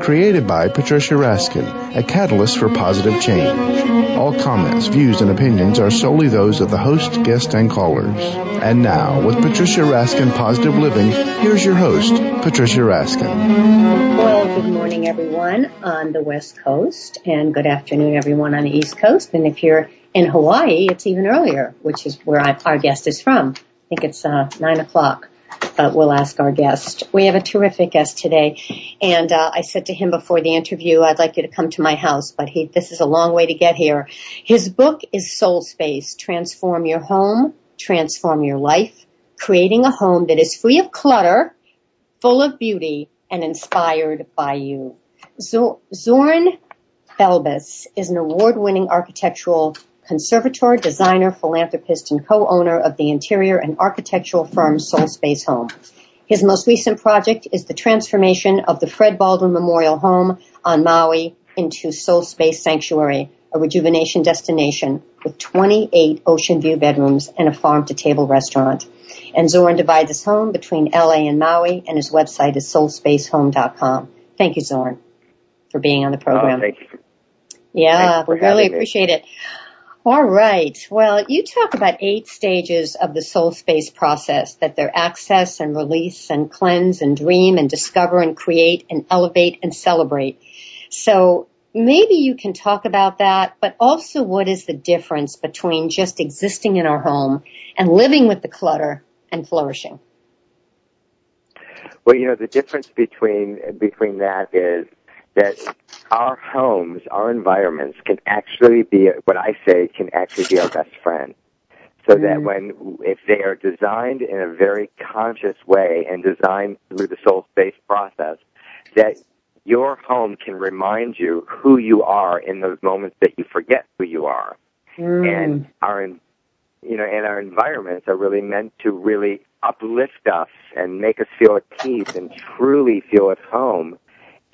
Created by Patricia Raskin, a catalyst for positive change. All comments, views, and opinions are solely those of the host, guest, and callers. And now, with Patricia Raskin Positive Living, here's your host, Patricia Raskin. Well, good morning, everyone on the West Coast, and good afternoon, everyone on the East Coast. And if you're in Hawaii, it's even earlier, which is where I, our guest is from. I think it's uh, nine o'clock. But we'll ask our guest. We have a terrific guest today, and uh, I said to him before the interview, "I'd like you to come to my house," but he, this is a long way to get here. His book is Soul Space: Transform Your Home, Transform Your Life, creating a home that is free of clutter, full of beauty, and inspired by you. Xorin Balbes is an award-winning architectural conservator, designer, philanthropist, and co-owner of the interior and architectural firm Soul Space Home. His most recent project is the transformation of the Fred Baldwin Memorial Home on Maui into Soul Space Sanctuary, a rejuvenation destination with 28 ocean view bedrooms and a farm to table restaurant. And Xorin divides his home between LA and Maui and his website is soulspacehome.com. Thank you, Xorin, for being on the program. Oh, thank you. Yeah, we really having me. appreciate it. All right. Well, you talk about eight stages of the soul space process that they're access and release and cleanse and dream and discover and create and elevate and celebrate. So maybe you can talk about that, but also what is the difference between just existing in our home and living with the clutter and flourishing? Well, you know, the difference between between that is that our homes, our environments can actually be what I say can actually be our best friend. So that mm. when if they are designed in a very conscious way and designed through the soul space process, that your home can remind you who you are in those moments that you forget who you are. And mm. our you know, and our environments are really meant to really uplift us and make us feel at peace and truly feel at home.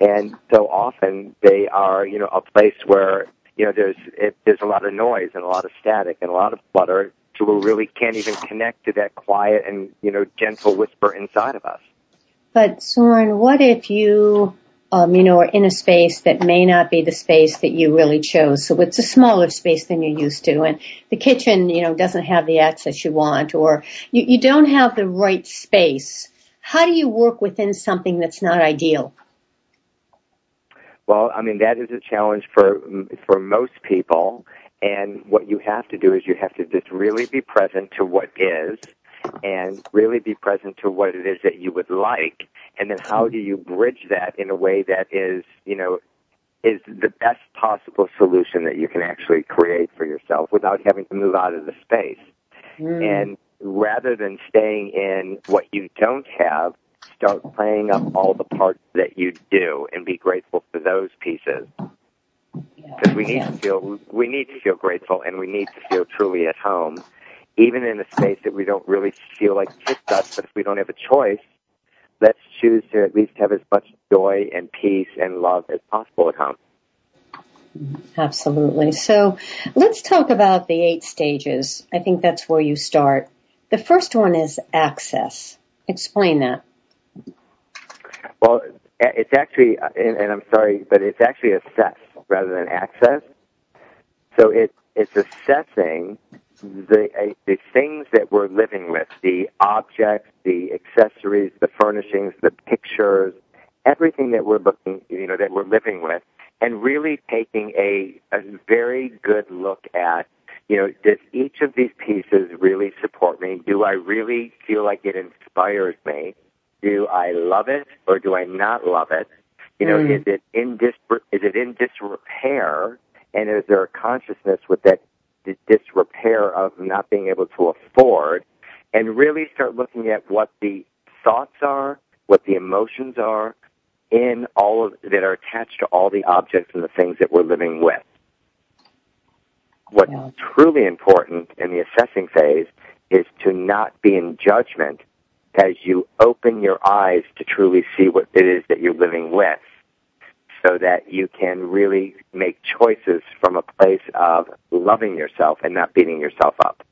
And so often they are, you know, a place where, you know, there's, it, there's a lot of noise and a lot of static and a lot of clutter so we really can't even connect to that quiet and, you know, gentle whisper inside of us. But Xorin, what if you, um, you know, are in a space that may not be the space that you really chose? So it's a smaller space than you're used to, and the kitchen, you know, doesn't have the access you want, or you, you don't have the right space. How do you work within something that's not ideal? Well, I mean that is a challenge for for most people, and what you have to do is you have to just really be present to what is, and really be present to what it is that you would like, and then how do you bridge that in a way that is, you know, is the best possible solution that you can actually create for yourself without having to move out of the space. Hmm. And rather than staying in what you don't have, start playing up all the parts that you do and be grateful for those pieces. Because we need to feel we need to feel grateful and we need to feel truly at home, even in a space that we don't really feel like fits us. But if we don't have a choice, let's choose to at least have as much joy and peace and love as possible at home. Absolutely. So let's talk about the eight stages. I think that's where you start. The first one is access. Explain that. Well, it's actually, and, and I'm sorry, but it's actually assess rather than access. So it, it's assessing the, uh, the things that we're living with, the objects, the accessories, the furnishings, the pictures, everything that we're looking, you know, that we're living with, and really taking a, a very good look at, you know, does each of these pieces really support me? Do I really feel like it inspires me? Do I love it or do I not love it? You know, Mm. is it in dis is it in disrepair, and is there a consciousness with that disrepair of not being able to afford, and really start looking at what the thoughts are, what the emotions are, in all of that are attached to all the objects and the things that we're living with. What's Yeah. truly important in the assessing phase is to not be in judgment as you open your eyes to truly see what it is that you're living with so that you can really make choices from a place of loving yourself and not beating yourself up.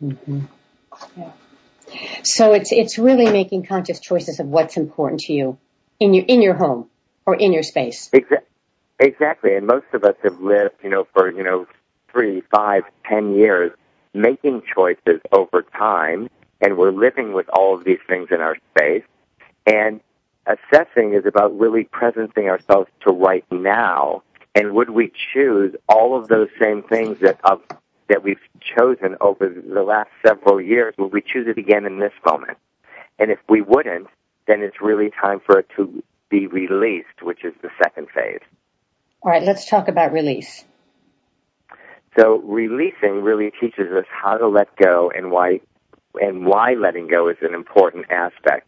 hmm Yeah. So it's it's really making conscious choices of what's important to you in your in your home or in your space. Exa- Exactly, and most of us have lived, you know, for you know three, five, ten years, making choices over time, and we're living with all of these things in our space. And assessing is about really presencing ourselves to right now, and would we choose all of those same things that of that we've chosen over the last several years? Would we choose it again in this moment? And if we wouldn't, then it's really time for it to be released, which is the second phase. All right, let's talk about release. So releasing really teaches us how to let go and why and why letting go is an important aspect.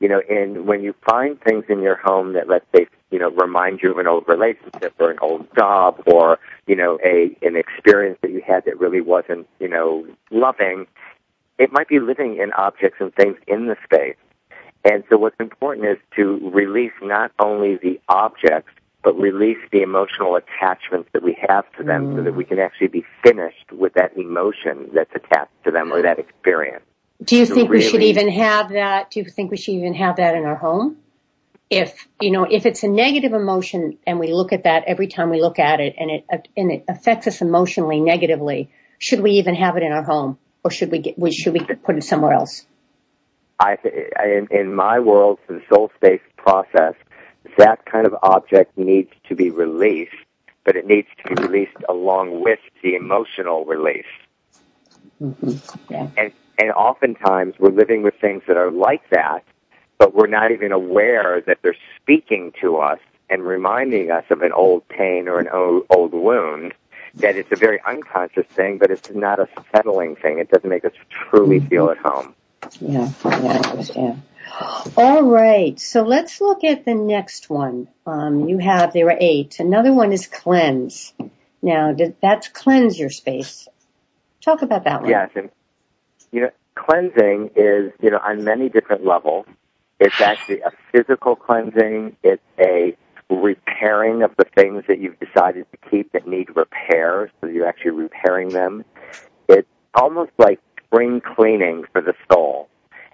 You know, and when you find things in your home that let's say, you know, remind you of an old relationship or an old job or, you know, a an experience that you had that really wasn't, you know, loving, it might be living in objects and things in the space. And so what's important is to release not only the objects, but release the emotional attachments that we have to them so that mm. we can actually be finished with that emotion that's attached to them or that experience. Do you think we should even have that? Do you think we should even have that in our home? If you know, if it's a negative emotion and we look at that every time we look at it, and it and it affects us emotionally negatively, should we even have it in our home, or should we get? Should we put it somewhere else? I, in, in my world, the soul space process, that kind of object needs to be released, but it needs to be released along with the emotional release. Mm-hmm. Yeah. And, and oftentimes we're living with things that are like that, but we're not even aware that they're speaking to us and reminding us of an old pain or an old, old wound. That it's a very unconscious thing, but it's not a settling thing. It doesn't make us truly feel at home. Yeah, yeah, I understand. All right, so let's look at the next one. Um, you have there are eight. Another one is cleanse. Now th- that's cleanse your space. Talk about that one. Yes, and you know, cleansing is you know on many different levels. It's actually a physical cleansing. It's a repairing of the things that you've decided to keep that need repair, so you're actually repairing them. It's almost like spring cleaning for the soul,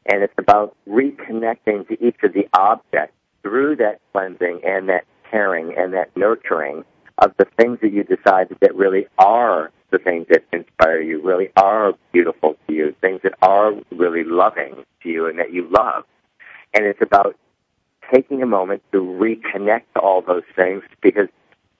and it's about reconnecting to each of the objects through that cleansing and that caring and that nurturing of the things that you decide that really are the things that inspire you, really are beautiful to you, things that are really loving to you and that you love. And it's about taking a moment to reconnect to all those things because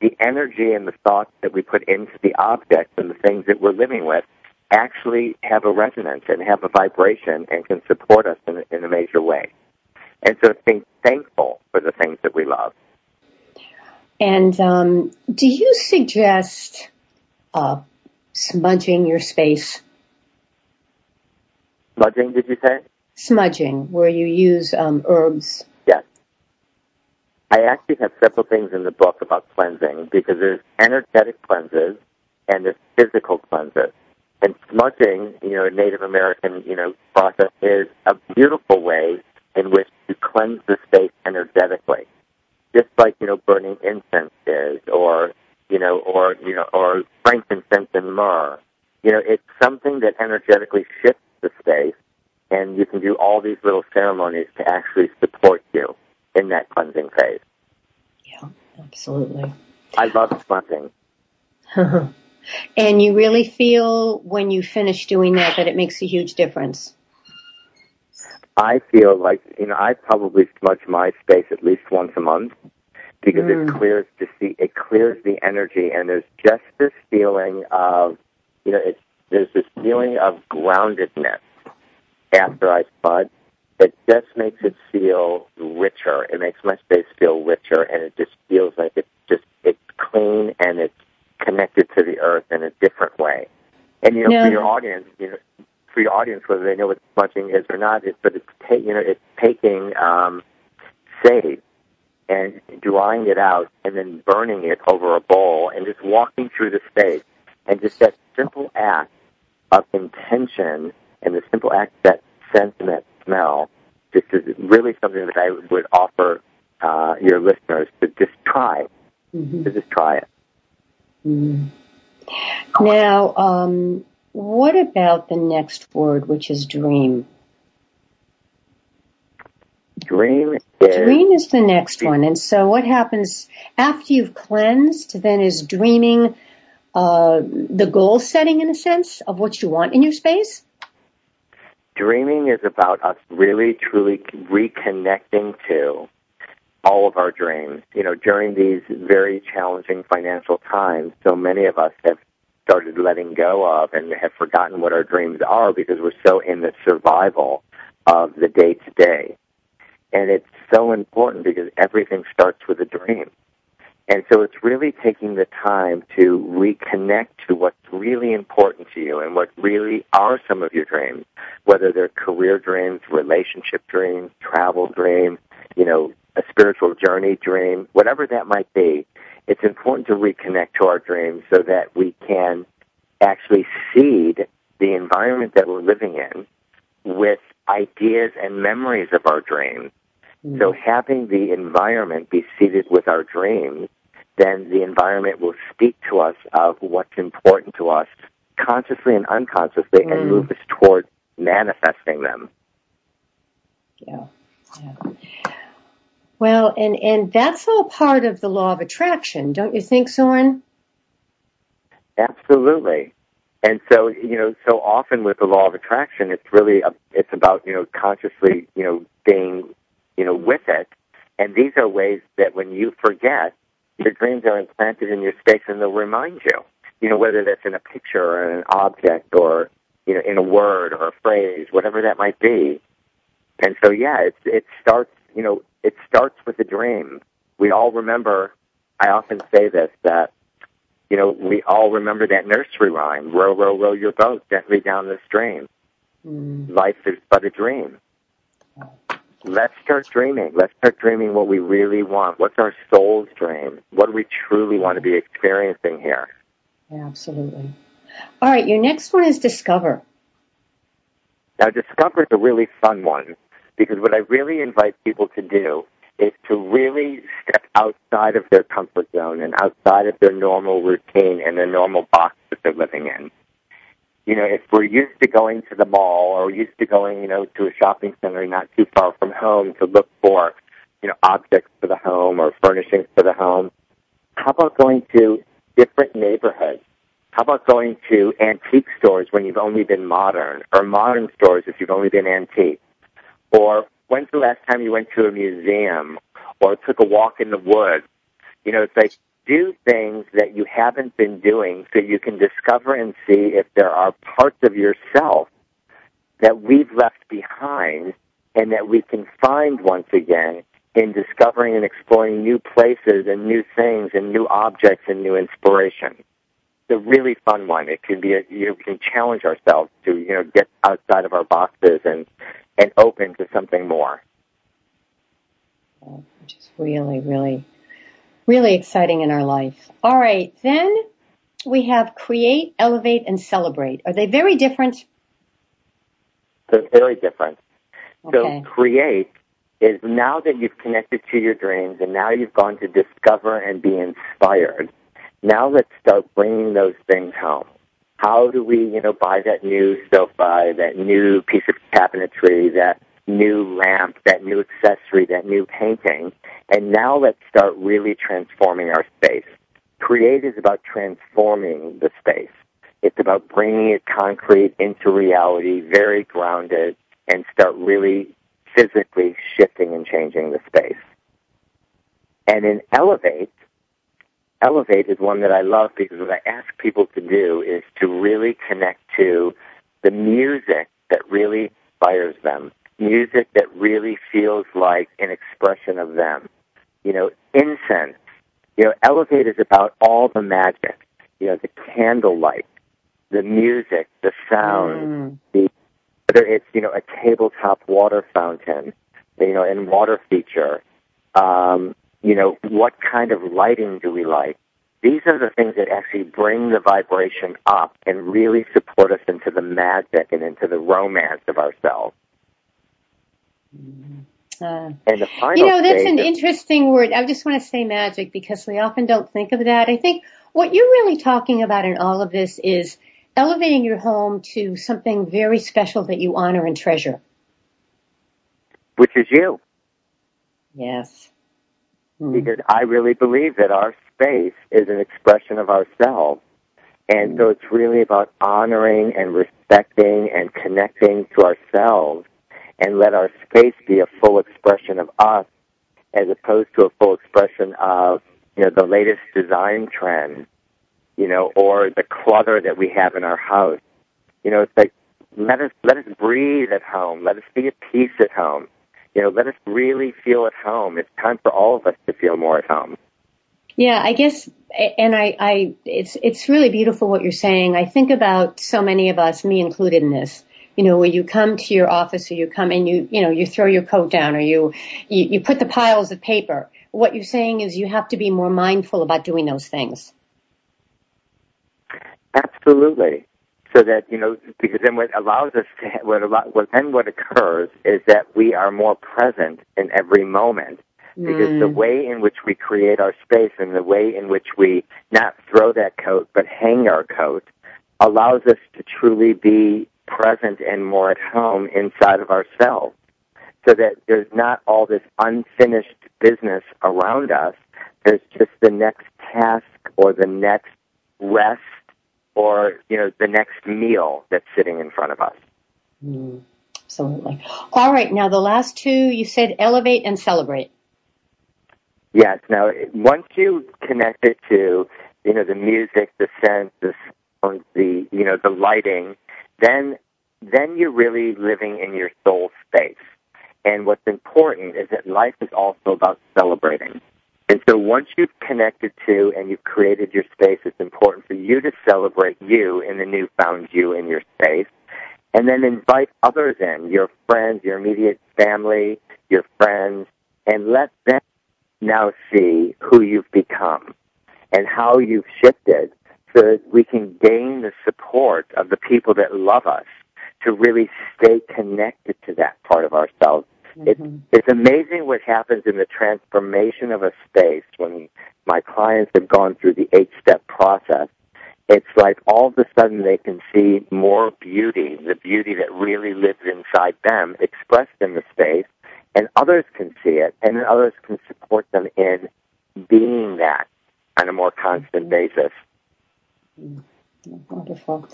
the energy and the thoughts that we put into the objects and the things that we're living with actually have a resonance and have a vibration and can support us in, in a major way. And so being thankful for the things that we love. And um, do you suggest uh, smudging your space? Smudging, did you say? Smudging, where you use um, herbs. Yes. I actually have several things in the book about cleansing because there's energetic cleanses and there's physical cleanses. And smudging, you know, a Native American, you know, process is a beautiful way in which to cleanse the space energetically. Just like, you know, burning incense is or, you know, or, you know, or frankincense and myrrh. You know, it's something that energetically shifts the space and you can do all these little ceremonies to actually support you in that cleansing phase. Yeah, absolutely. I love smudging. and you really feel when you finish doing that that it makes a huge difference. I feel like, you know, I probably smudge my space at least once a month because Mm. it clears the see, it clears the energy and there's just this feeling of, you know, it's, there's this feeling of groundedness after I smudge it just makes it feel richer. It makes my space feel richer, and it just feels like it's just it's clean and it's connected to the earth in a different way. And you know, for your audience, you know, for your audience, whether they know what smudging is or not, it's but it's ta- you know it's taking um, sage and drying it out and then burning it over a bowl and just walking through the space and just that simple act of intention and the simple act that sense and that smell just is really something that I would offer uh, your listeners to just try, mm-hmm. to just try it. Mm-hmm. Now, um, what about the next word, which is dream? Dream is dream is the next one, and so what happens after you've cleansed? Then is dreaming uh, the goal setting in a sense of what you want in your space? Dreaming is about us really, truly reconnecting to all of our dreams. You know, during these very challenging financial times, so many of us have started letting go of and have forgotten what our dreams are because we're so in the survival of the day to day. And it's so important because everything starts with a dream. And so it's really taking the time to reconnect to what's really important to you and what really are some of your dreams, whether they're career dreams, relationship dreams, travel dreams, you know, a spiritual journey dream, whatever that might be. It's important to reconnect to our dreams so that we can actually seed the environment that we're living in with ideas and memories of our dreams. Mm-hmm. So having the environment be seeded with our dreams then the environment will speak to us of what's important to us consciously and unconsciously mm. and move us toward manifesting them. Yeah. yeah. Well, and, and that's all part of the law of attraction, don't you think, Xorin? Absolutely. And so, you know, so often with the law of attraction, it's really, a, it's about, you know, consciously, you know, being, you know, with it. And these are ways that when you forget, your dreams are implanted in your space and they'll remind you. You know, whether that's in a picture or an object or, you know, in a word or a phrase, whatever that might be. And so, yeah, it, it starts, you know, it starts with a dream. We all remember, I often say this, that, you know, we all remember that nursery rhyme, row, row, row your boat gently down the stream. Mm. Life is but a dream let's start dreaming. Let's start dreaming what we really want. What's our soul's dream? What do we truly want to be experiencing here? Absolutely. All right, your next one is discover. Now, discover is a really fun one because what I really invite people to do is to really step outside of their comfort zone and outside of their normal routine and their normal box that they're living in you know, if we're used to going to the mall or used to going, you know, to a shopping center not too far from home to look for, you know, objects for the home or furnishings for the home, how about going to different neighborhoods? How about going to antique stores when you've only been modern or modern stores if you've only been antique? Or when's the last time you went to a museum or took a walk in the woods? You know, it's like do things that you haven't been doing so you can discover and see if there are parts of yourself that we've left behind and that we can find once again in discovering and exploring new places and new things and new objects and new inspiration. It's a really fun one. It can be a, you can challenge ourselves to, you know, get outside of our boxes and, and open to something more. Which is really, really really exciting in our life. All right, then we have create, elevate, and celebrate. Are they very different? They're very different. Okay. So create is now that you've connected to your dreams and now you've gone to discover and be inspired. Now let's start bringing those things home. How do we, you know, buy that new sofa, that new piece of cabinetry, that new lamp, that new accessory, that new painting. And now let's start really transforming our space. Create is about transforming the space. It's about bringing it concrete into reality, very grounded, and start really physically shifting and changing the space. And in Elevate, Elevate is one that I love because what I ask people to do is to really connect to the music that really inspires them music that really feels like an expression of them. You know, incense. You know, Elevate is about all the magic. You know, the candlelight, the music, the sound, mm. the whether it's you know a tabletop water fountain, you know, and water feature. Um, you know, what kind of lighting do we like? These are the things that actually bring the vibration up and really support us into the magic and into the romance of ourselves. Uh, and the final you know, that's an interesting word. I just want to say magic because we often don't think of that. I think what you're really talking about in all of this is elevating your home to something very special that you honor and treasure. Which is you. Yes. Hmm. Because I really believe that our space is an expression of ourselves. And so it's really about honoring and respecting and connecting to ourselves and let our space be a full expression of us as opposed to a full expression of, you know, the latest design trend, you know, or the clutter that we have in our house. You know, it's like, let us, let us breathe at home. Let us be at peace at home. You know, let us really feel at home. It's time for all of us to feel more at home. Yeah, I guess, and I, I, it's, it's really beautiful what you're saying. I think about so many of us, me included in this, you know, where you come to your office or you come and you, you know, you throw your coat down or you, you, you put the piles of paper. What you're saying is you have to be more mindful about doing those things. Absolutely. So that, you know, because then what allows us to, what, what then what occurs is that we are more present in every moment because mm. the way in which we create our space and the way in which we not throw that coat but hang our coat allows us to truly be present and more at home inside of ourselves so that there's not all this unfinished business around us. There's just the next task or the next rest or, you know, the next meal that's sitting in front of us. Mm, absolutely. All right. Now the last two, you said elevate and celebrate. Yes. Now, once you connect it to, you know, the music, the scent, the sound, the, you know, the lighting, then, then you're really living in your soul space. And what's important is that life is also about celebrating. And so once you've connected to and you've created your space, it's important for you to celebrate you in the newfound you in your space. And then invite others in, your friends, your immediate family, your friends, and let them now see who you've become and how you've shifted so that we can gain the support of the people that love us to really stay connected to that part of ourselves. Mm-hmm. It, it's amazing what happens in the transformation of a space when my clients have gone through the eight step process. It's like all of a sudden they can see more beauty, the beauty that really lives inside them expressed in the space and others can see it, and others can support them in being that on a more constant basis. Wonderful.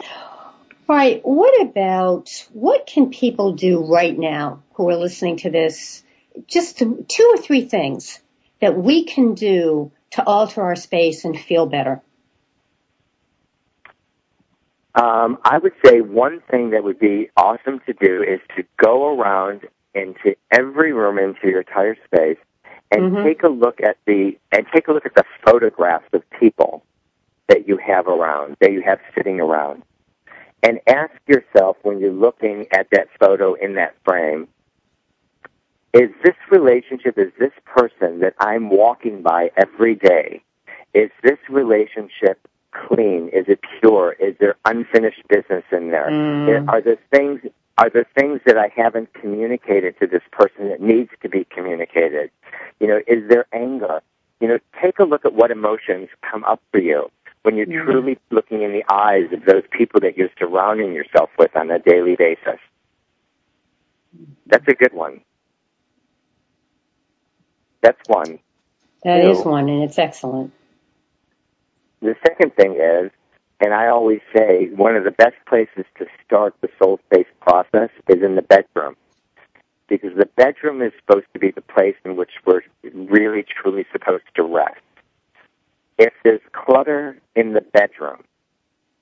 Right, what about what can people do right now who are listening to this? Just two or three things that we can do to alter our space and feel better. Um, I would say one thing that would be awesome to do is to go around into every room, into your entire space, and mm-hmm. take a look at the and take a look at the photographs of people that you have around, that you have sitting around, and ask yourself when you're looking at that photo in that frame, is this relationship, is this person that I'm walking by every day, is this relationship clean? Is it pure? Is there unfinished business in there? Mm. Are there things are there things that I haven't communicated to this person that needs to be communicated? You know, is there anger? You know, take a look at what emotions come up for you when you're mm-hmm. truly looking in the eyes of those people that you're surrounding yourself with on a daily basis. That's a good one. That's one. That is one, and it's excellent. The second thing is and I always say one of the best places to start the soul space process is in the bedroom. Because the bedroom is supposed to be the place in which we're really truly supposed to rest. If there's clutter in the bedroom,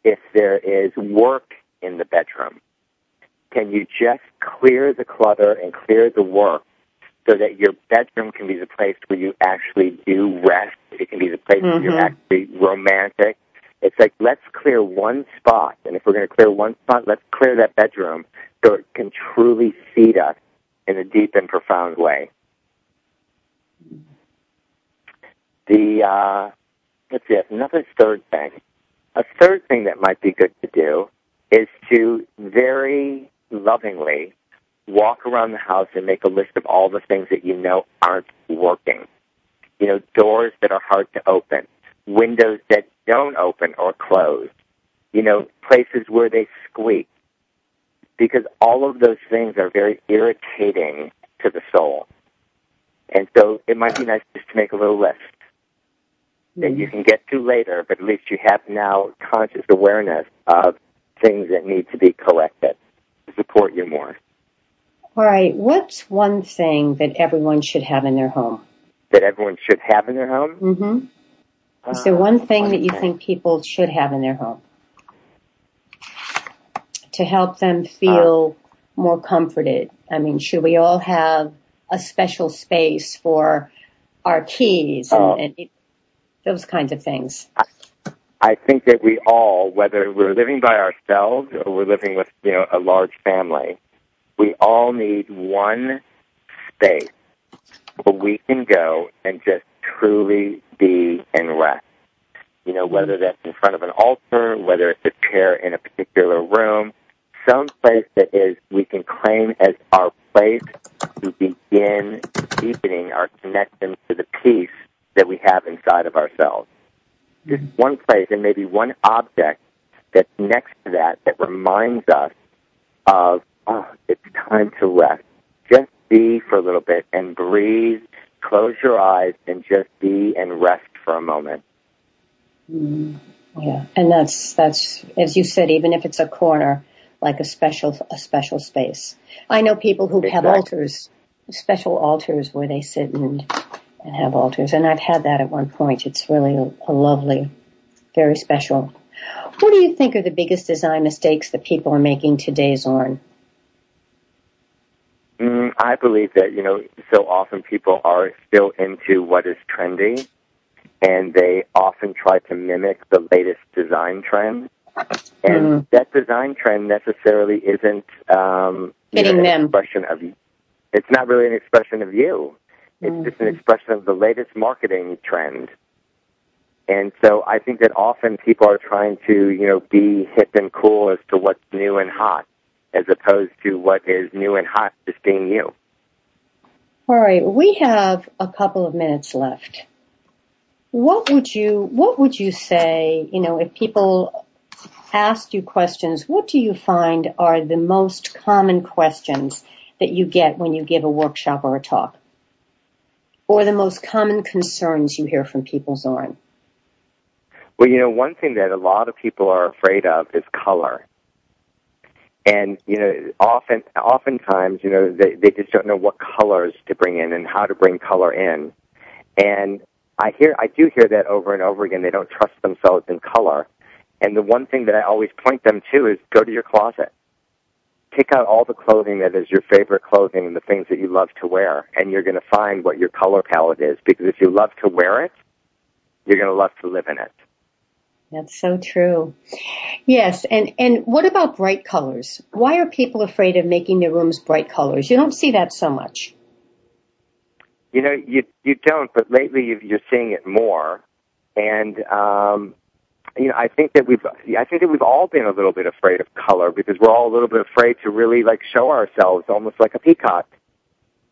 if there is work in the bedroom, can you just clear the clutter and clear the work so that your bedroom can be the place where you actually do rest. It can be the place mm-hmm. where you're mm-hmm. actually romantic. It's like, let's clear one spot. And if we're going to clear one spot, let's clear that bedroom so it can truly feed us in a deep and profound way. The, uh, let's see, another third thing. A third thing that might be good to do is to very lovingly walk around the house and make a list of all the things that you know aren't working. You know, doors that are hard to open, windows that don't open or close, you know, places where they squeak. Because all of those things are very irritating to the soul. And so it might be nice just to make a little list that you can get to later, but at least you have now conscious awareness of things that need to be corrected to support you more. All right. What's one thing that everyone should have in their home? That everyone should have in their home? Mm-hmm. Is there one thing that you think people should have in their home to help them feel uh, more comforted? I mean, should we all have a special space for our keys and, uh, and those kinds of things? I think that we all, whether we're living by ourselves or we're living with, you know, a large family, we all need one space where we can go and just truly be and rest. You know, whether that's in front of an altar, whether it's a chair in a particular room, some place that is we can claim as our place to begin deepening our connection to the peace that we have inside of ourselves. Just one place and maybe one object that's next to that that reminds us of oh, it's time to rest. Just be for a little bit and breathe. Close your eyes and just be and rest for a moment. Mm, yeah, and that's that's as you said, even if it's a corner, like a special a special space. I know people who exactly. have altars, special altars where they sit and and have altars, and I've had that at one point. It's really a, a lovely, very special. What do you think are the biggest design mistakes that people are making today, Xorin? Mm, I believe that, you know, so often people are still into what is trendy and they often try to mimic the latest design trend. And mm. that design trend necessarily isn't um, you know, an them. Expression of it's not really an expression of you. It's mm-hmm. just an expression of the latest marketing trend. And so I think that often people are trying to, you know, be hip and cool as to what's new and hot as opposed to what is new and hot just being you. All right, we have a couple of minutes left. What would you what would you say, you know, if people asked you questions, what do you find are the most common questions that you get when you give a workshop or a talk? Or the most common concerns you hear from people, Xorin? Well, you know, one thing that a lot of people are afraid of is color. And, you know, often, oftentimes, you know, they, they just don't know what colors to bring in and how to bring color in. And I hear, I do hear that over and over again. They don't trust themselves in color. And the one thing that I always point them to is go to your closet. Pick out all the clothing that is your favorite clothing and the things that you love to wear. And you're going to find what your color palette is. Because if you love to wear it, you're going to love to live in it. That's so true. Yes, and and what about bright colors? Why are people afraid of making their rooms bright colors? You don't see that so much. You know, you you don't, but lately you're seeing it more, and um, you know, I think that we've I think that we've all been a little bit afraid of color because we're all a little bit afraid to really like show ourselves almost like a peacock.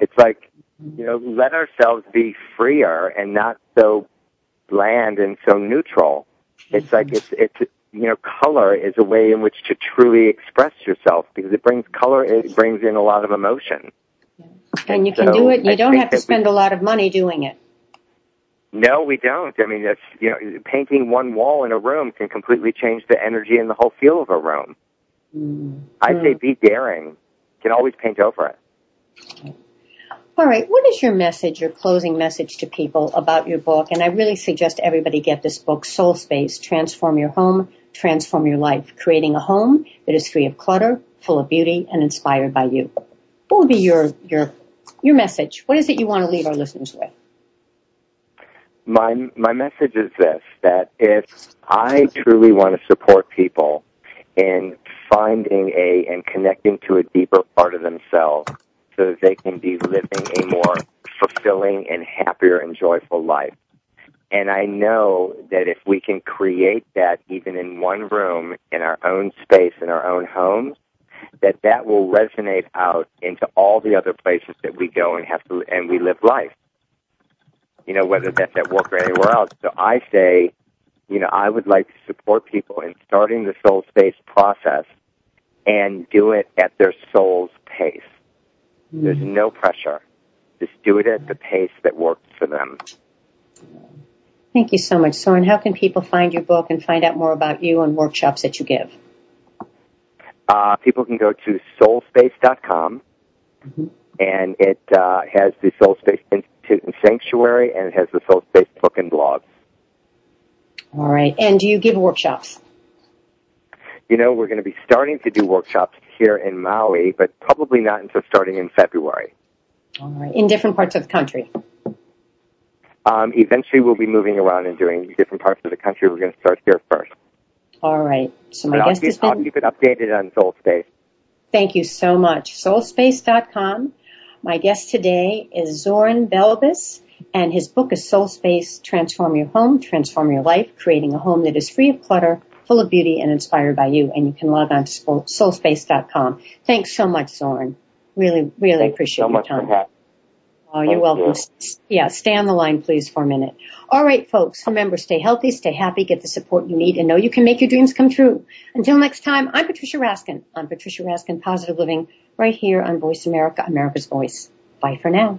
It's like you know, let ourselves be freer and not so bland and so neutral it's like it's it's you know color is a way in which to truly express yourself because it brings color. It brings in a lot of emotion. And you can do it. You I don't have to spend we, a lot of money doing it. No, we don't. I mean, that's you know, painting one wall in a room can completely change the energy and the whole feel of a room. Mm. I say be daring. You can always paint over it. All right. What is your message, your closing message to people about your book? And I really suggest everybody get this book, Soul Space, Transform Your Home, Transform Your Life, creating a home that is free of clutter, full of beauty, and inspired by you. What would be your your your message? What is it you want to leave our listeners with? My my message is this: that if I truly want to support people in finding a and connecting to a deeper part of themselves, so that they can be living a more fulfilling and happier and joyful life. And I know that if we can create that even in one room in our own space, in our own homes, that that will resonate out into all the other places that we go and have to, and we live life. You know, whether that's at work or anywhere else. So I say, you know, I would like to support people in starting the soul space process and do it at their soul's pace. Mm-hmm. There's no pressure. Just do it at the pace that works for them. Thank you so much, Xorin. How can people find your book and find out more about you and workshops that you give? Uh, people can go to soulspace.com, mm-hmm. and it uh, has the Soul Space Institute and Sanctuary, and it has the Soul Space book and blog. All right. And do you give workshops? You know, we're going to be starting to do workshops here in Maui, but probably not until starting in February. All right. In different parts of the country. Um, eventually, we'll be moving around and doing different parts of the country. We're going to start here first. All right. So my guest keep, has been. I'll keep it updated on SoulSpace. Thank you so much. Soulspace.com. My guest today is Xorin Balbes, and his book is Soul Space: Transform Your Home, Transform Your Life, creating a home that is free of clutter, full of beauty, and inspired by you. And you can log on to soulspace.com. Thanks so much, Xorin. Really, really Thanks appreciate so your time. Oh, you're welcome. You. Yeah, stay on the line, please, for a minute. All right, folks, remember, stay healthy, stay happy, get the support you need, and know you can make your dreams come true. Until next time, I'm Patricia Raskin. I'm Patricia Raskin, Positive Living, right here on Voice America, America's Voice. Bye for now.